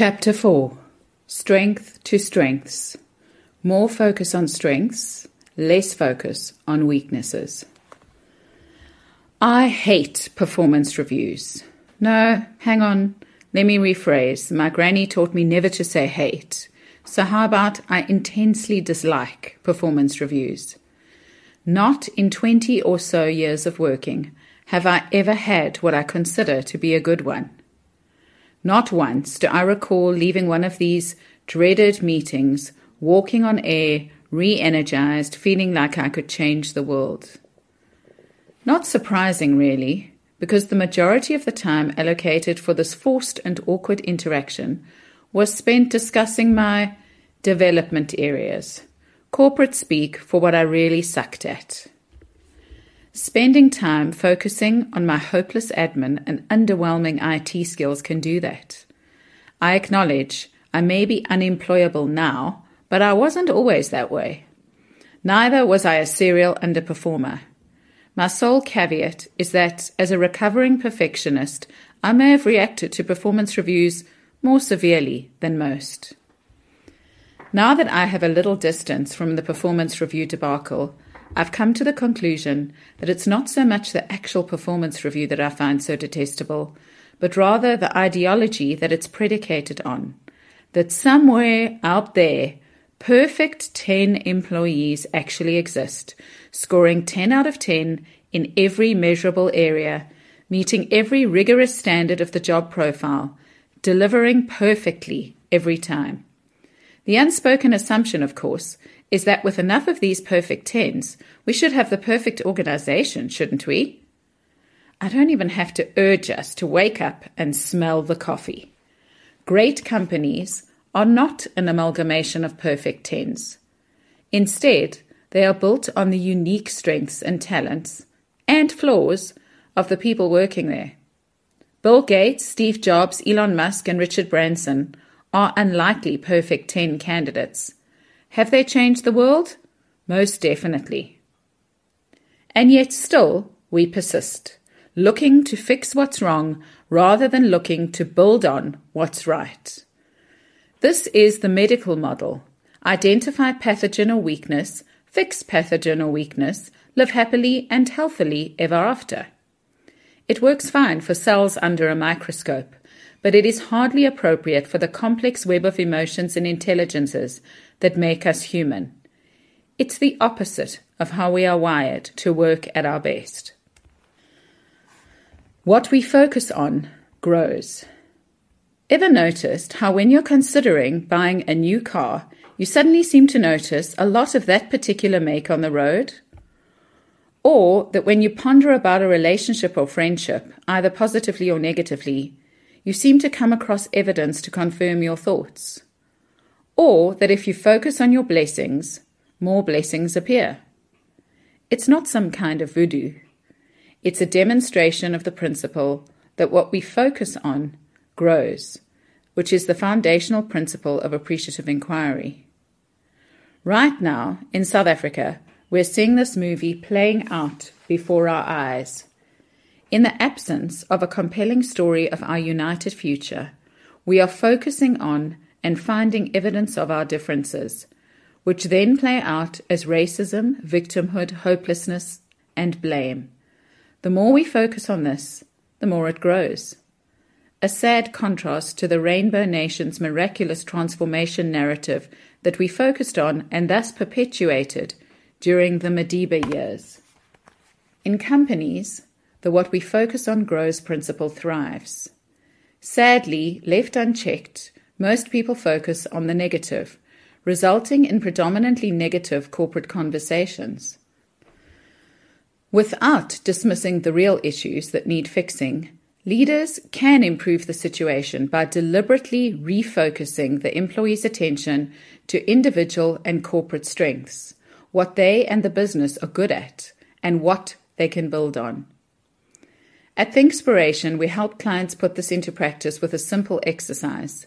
Chapter 4 Strength to Strengths. More focus on strengths, less focus on weaknesses. I hate performance reviews. No, hang on. Let me rephrase. My granny taught me never to say hate. So, how about I intensely dislike performance reviews? Not in 20 or so years of working have I ever had what I consider to be a good one. Not once do I recall leaving one of these dreaded meetings, walking on air, re energized, feeling like I could change the world. Not surprising, really, because the majority of the time allocated for this forced and awkward interaction was spent discussing my development areas, corporate speak for what I really sucked at. Spending time focusing on my hopeless admin and underwhelming IT skills can do that. I acknowledge I may be unemployable now, but I wasn't always that way. Neither was I a serial underperformer. My sole caveat is that, as a recovering perfectionist, I may have reacted to performance reviews more severely than most. Now that I have a little distance from the performance review debacle, I've come to the conclusion that it's not so much the actual performance review that I find so detestable, but rather the ideology that it's predicated on. That somewhere out there, perfect 10 employees actually exist, scoring 10 out of 10 in every measurable area, meeting every rigorous standard of the job profile, delivering perfectly every time. The unspoken assumption, of course, is that with enough of these perfect tens, we should have the perfect organization, shouldn't we? I don't even have to urge us to wake up and smell the coffee. Great companies are not an amalgamation of perfect tens. Instead, they are built on the unique strengths and talents and flaws of the people working there. Bill Gates, Steve Jobs, Elon Musk, and Richard Branson are unlikely perfect 10 candidates have they changed the world? Most definitely. And yet still we persist, looking to fix what's wrong rather than looking to build on what's right. This is the medical model. Identify pathogen or weakness, fix pathogen or weakness, live happily and healthily ever after. It works fine for cells under a microscope, but it is hardly appropriate for the complex web of emotions and intelligences that make us human. It's the opposite of how we are wired to work at our best. What we focus on grows. Ever noticed how, when you're considering buying a new car, you suddenly seem to notice a lot of that particular make on the road? Or that when you ponder about a relationship or friendship, either positively or negatively, you seem to come across evidence to confirm your thoughts? Or that if you focus on your blessings, more blessings appear. It's not some kind of voodoo. It's a demonstration of the principle that what we focus on grows, which is the foundational principle of appreciative inquiry. Right now, in South Africa, we're seeing this movie playing out before our eyes. In the absence of a compelling story of our united future, we are focusing on and finding evidence of our differences, which then play out as racism, victimhood, hopelessness, and blame. The more we focus on this, the more it grows. A sad contrast to the Rainbow Nation's miraculous transformation narrative that we focused on and thus perpetuated during the Madiba years. In companies, the what we focus on grows principle thrives. Sadly, left unchecked, most people focus on the negative, resulting in predominantly negative corporate conversations. Without dismissing the real issues that need fixing, leaders can improve the situation by deliberately refocusing the employee's attention to individual and corporate strengths, what they and the business are good at, and what they can build on. At Thinkspiration, we help clients put this into practice with a simple exercise.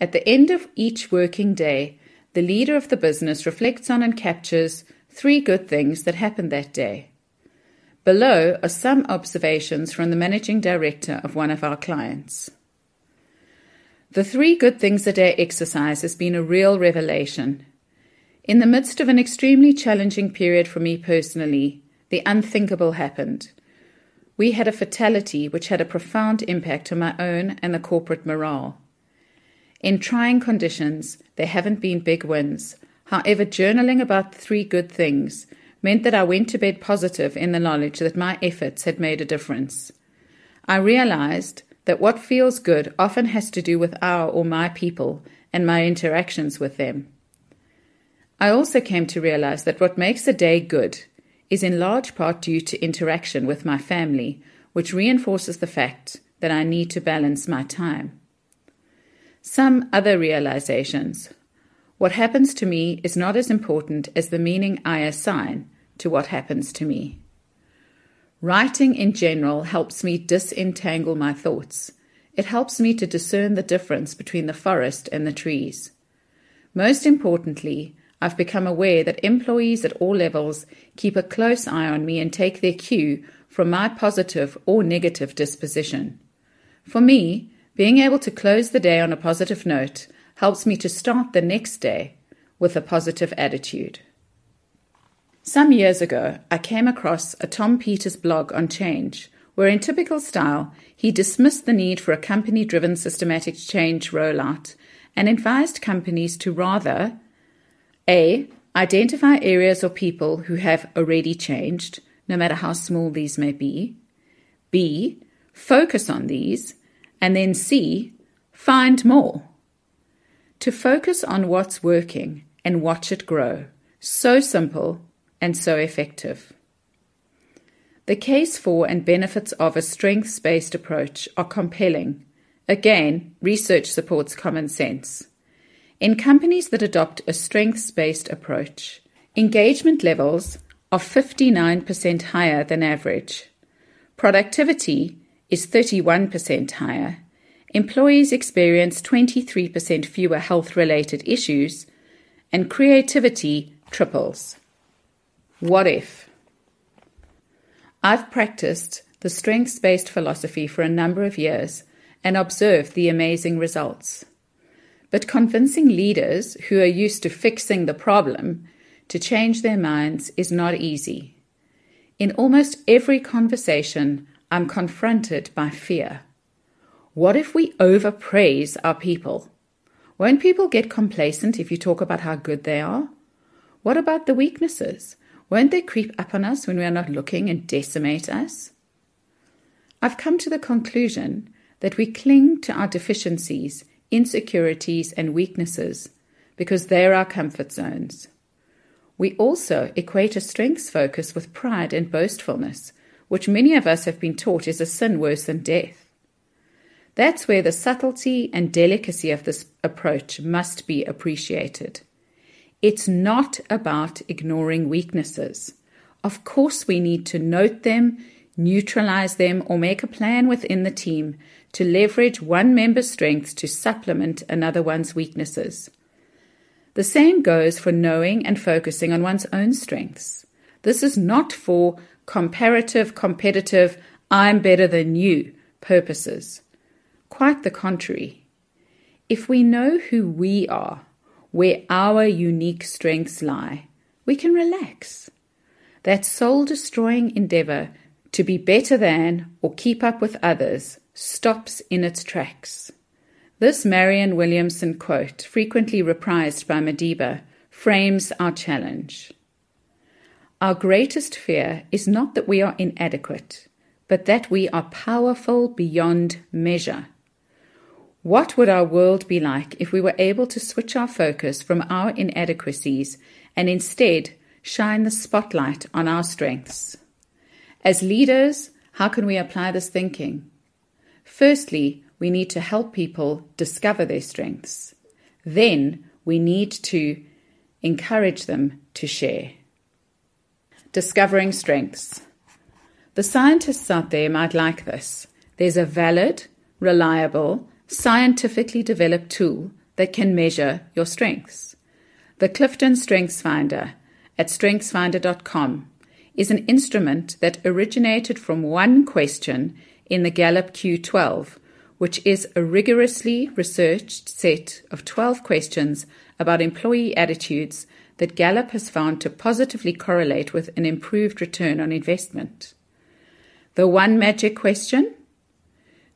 At the end of each working day, the leader of the business reflects on and captures three good things that happened that day. Below are some observations from the managing director of one of our clients. The three good things a day exercise has been a real revelation. In the midst of an extremely challenging period for me personally, the unthinkable happened. We had a fatality which had a profound impact on my own and the corporate morale. In trying conditions, there haven't been big wins. However, journaling about the three good things meant that I went to bed positive in the knowledge that my efforts had made a difference. I realized that what feels good often has to do with our or my people and my interactions with them. I also came to realize that what makes a day good is in large part due to interaction with my family, which reinforces the fact that I need to balance my time. Some other realizations. What happens to me is not as important as the meaning I assign to what happens to me. Writing in general helps me disentangle my thoughts. It helps me to discern the difference between the forest and the trees. Most importantly, I've become aware that employees at all levels keep a close eye on me and take their cue from my positive or negative disposition. For me, being able to close the day on a positive note helps me to start the next day with a positive attitude. Some years ago, I came across a Tom Peters blog on change, where in typical style, he dismissed the need for a company driven systematic change rollout and advised companies to rather A. Identify areas or people who have already changed, no matter how small these may be. B. Focus on these. And then C. Find more. To focus on what's working and watch it grow. So simple and so effective. The case for and benefits of a strengths based approach are compelling. Again, research supports common sense. In companies that adopt a strengths based approach, engagement levels are 59% higher than average. Productivity is 31% higher. Employees experience 23% fewer health related issues, and creativity triples. What if? I've practiced the strengths based philosophy for a number of years and observed the amazing results. But convincing leaders who are used to fixing the problem to change their minds is not easy. In almost every conversation, I'm confronted by fear. What if we overpraise our people? Won't people get complacent if you talk about how good they are? What about the weaknesses? Won't they creep up on us when we are not looking and decimate us? I've come to the conclusion that we cling to our deficiencies, insecurities, and weaknesses because they're our comfort zones. We also equate a strengths focus with pride and boastfulness, which many of us have been taught is a sin worse than death. That's where the subtlety and delicacy of this approach must be appreciated. It's not about ignoring weaknesses. Of course, we need to note them, neutralize them, or make a plan within the team to leverage one member's strengths to supplement another one's weaknesses. The same goes for knowing and focusing on one's own strengths. This is not for comparative, competitive, I'm better than you purposes. Quite the contrary. If we know who we are, where our unique strengths lie, we can relax. That soul destroying endeavor to be better than or keep up with others stops in its tracks. This Marianne Williamson quote, frequently reprised by Madiba, frames our challenge. Our greatest fear is not that we are inadequate, but that we are powerful beyond measure. What would our world be like if we were able to switch our focus from our inadequacies and instead shine the spotlight on our strengths? As leaders, how can we apply this thinking? Firstly, we need to help people discover their strengths. Then we need to encourage them to share. Discovering strengths. The scientists out there might like this. There's a valid, reliable, scientifically developed tool that can measure your strengths. The Clifton Strengths Finder at strengthsfinder.com is an instrument that originated from one question in the Gallup Q12, which is a rigorously researched set of 12 questions about employee attitudes that Gallup has found to positively correlate with an improved return on investment. The one magic question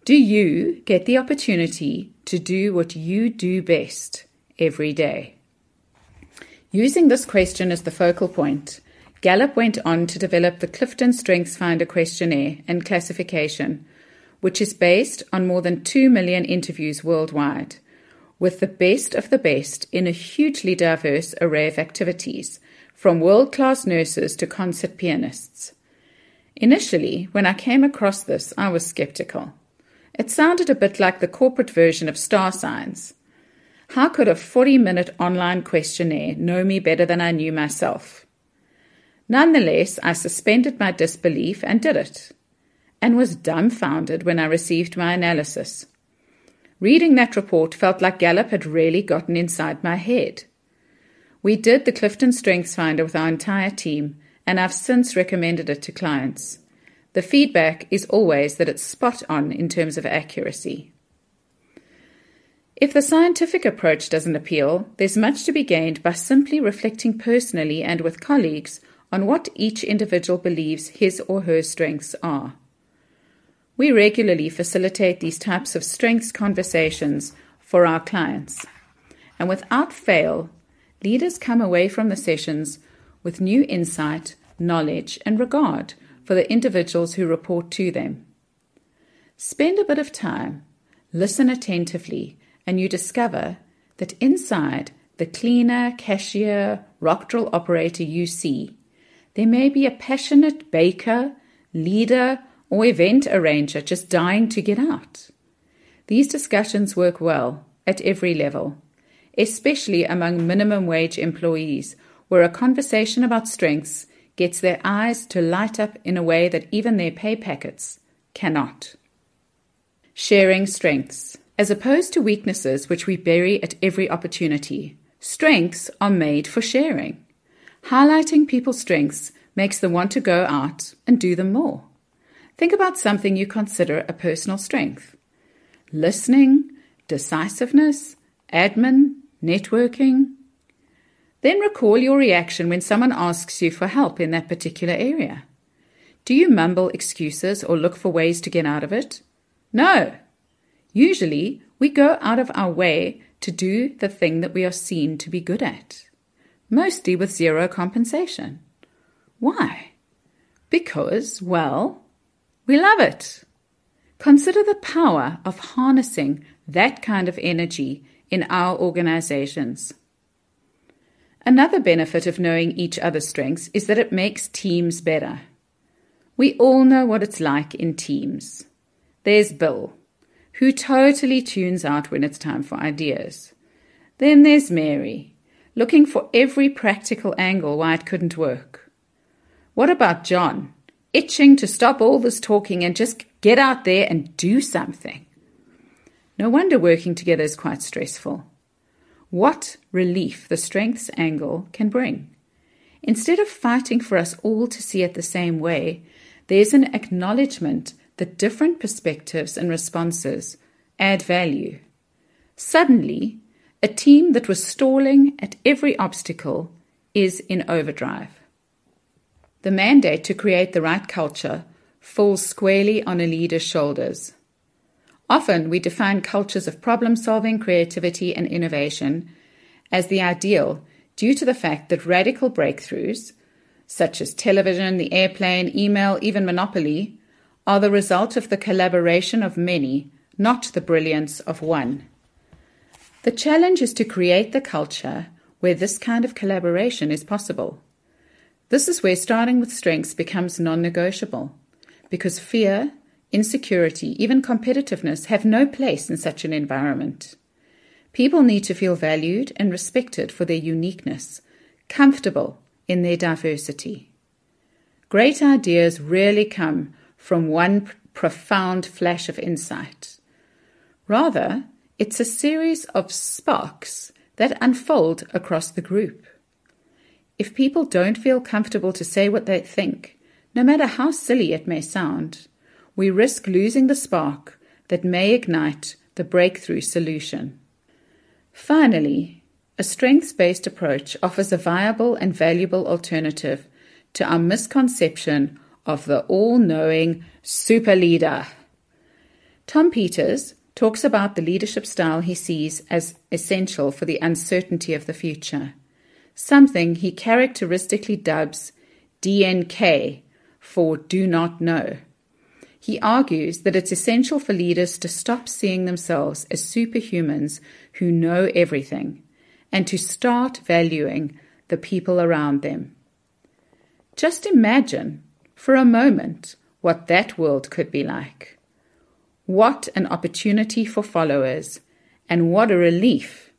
Do you get the opportunity to do what you do best every day? Using this question as the focal point, Gallup went on to develop the Clifton Strengths Finder questionnaire and classification, which is based on more than 2 million interviews worldwide, with the best of the best in a hugely diverse array of activities, from world class nurses to concert pianists. Initially, when I came across this, I was skeptical. It sounded a bit like the corporate version of star signs. How could a 40 minute online questionnaire know me better than I knew myself? Nonetheless, I suspended my disbelief and did it, and was dumbfounded when I received my analysis. Reading that report felt like Gallup had really gotten inside my head. We did the Clifton Strengths Finder with our entire team, and I've since recommended it to clients. The feedback is always that it's spot on in terms of accuracy. If the scientific approach doesn't appeal, there's much to be gained by simply reflecting personally and with colleagues on what each individual believes his or her strengths are. We regularly facilitate these types of strengths conversations for our clients, and without fail, leaders come away from the sessions with new insight, knowledge, and regard for the individuals who report to them. Spend a bit of time, listen attentively, and you discover that inside the cleaner, cashier, rock drill operator you see, there may be a passionate baker, leader, or event arranger just dying to get out. These discussions work well at every level, especially among minimum wage employees, where a conversation about strengths gets their eyes to light up in a way that even their pay packets cannot. Sharing strengths. As opposed to weaknesses which we bury at every opportunity, strengths are made for sharing. Highlighting people's strengths makes them want to go out and do them more. Think about something you consider a personal strength listening, decisiveness, admin, networking. Then recall your reaction when someone asks you for help in that particular area. Do you mumble excuses or look for ways to get out of it? No, Usually, we go out of our way to do the thing that we are seen to be good at, mostly with zero compensation. Why? Because, well, we love it. Consider the power of harnessing that kind of energy in our organizations. Another benefit of knowing each other's strengths is that it makes teams better. We all know what it's like in teams. There's Bill who totally tunes out when it's time for ideas. Then there's Mary, looking for every practical angle why it couldn't work. What about John, itching to stop all this talking and just get out there and do something? No wonder working together is quite stressful. What relief the strengths angle can bring. Instead of fighting for us all to see it the same way, there's an acknowledgement that different perspectives and responses add value. Suddenly, a team that was stalling at every obstacle is in overdrive. The mandate to create the right culture falls squarely on a leader's shoulders. Often we define cultures of problem solving, creativity, and innovation as the ideal due to the fact that radical breakthroughs, such as television, the airplane, email, even monopoly, are the result of the collaboration of many, not the brilliance of one. The challenge is to create the culture where this kind of collaboration is possible. This is where starting with strengths becomes non negotiable, because fear, insecurity, even competitiveness have no place in such an environment. People need to feel valued and respected for their uniqueness, comfortable in their diversity. Great ideas rarely come from one profound flash of insight. Rather, it's a series of sparks that unfold across the group. If people don't feel comfortable to say what they think, no matter how silly it may sound, we risk losing the spark that may ignite the breakthrough solution. Finally, a strengths based approach offers a viable and valuable alternative to our misconception of the all knowing super leader. Tom Peters talks about the leadership style he sees as essential for the uncertainty of the future, something he characteristically dubs DNK for do not know. He argues that it's essential for leaders to stop seeing themselves as superhumans who know everything and to start valuing the people around them. Just imagine for a moment what that world could be like. What an opportunity for followers, and what a relief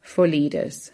for leaders.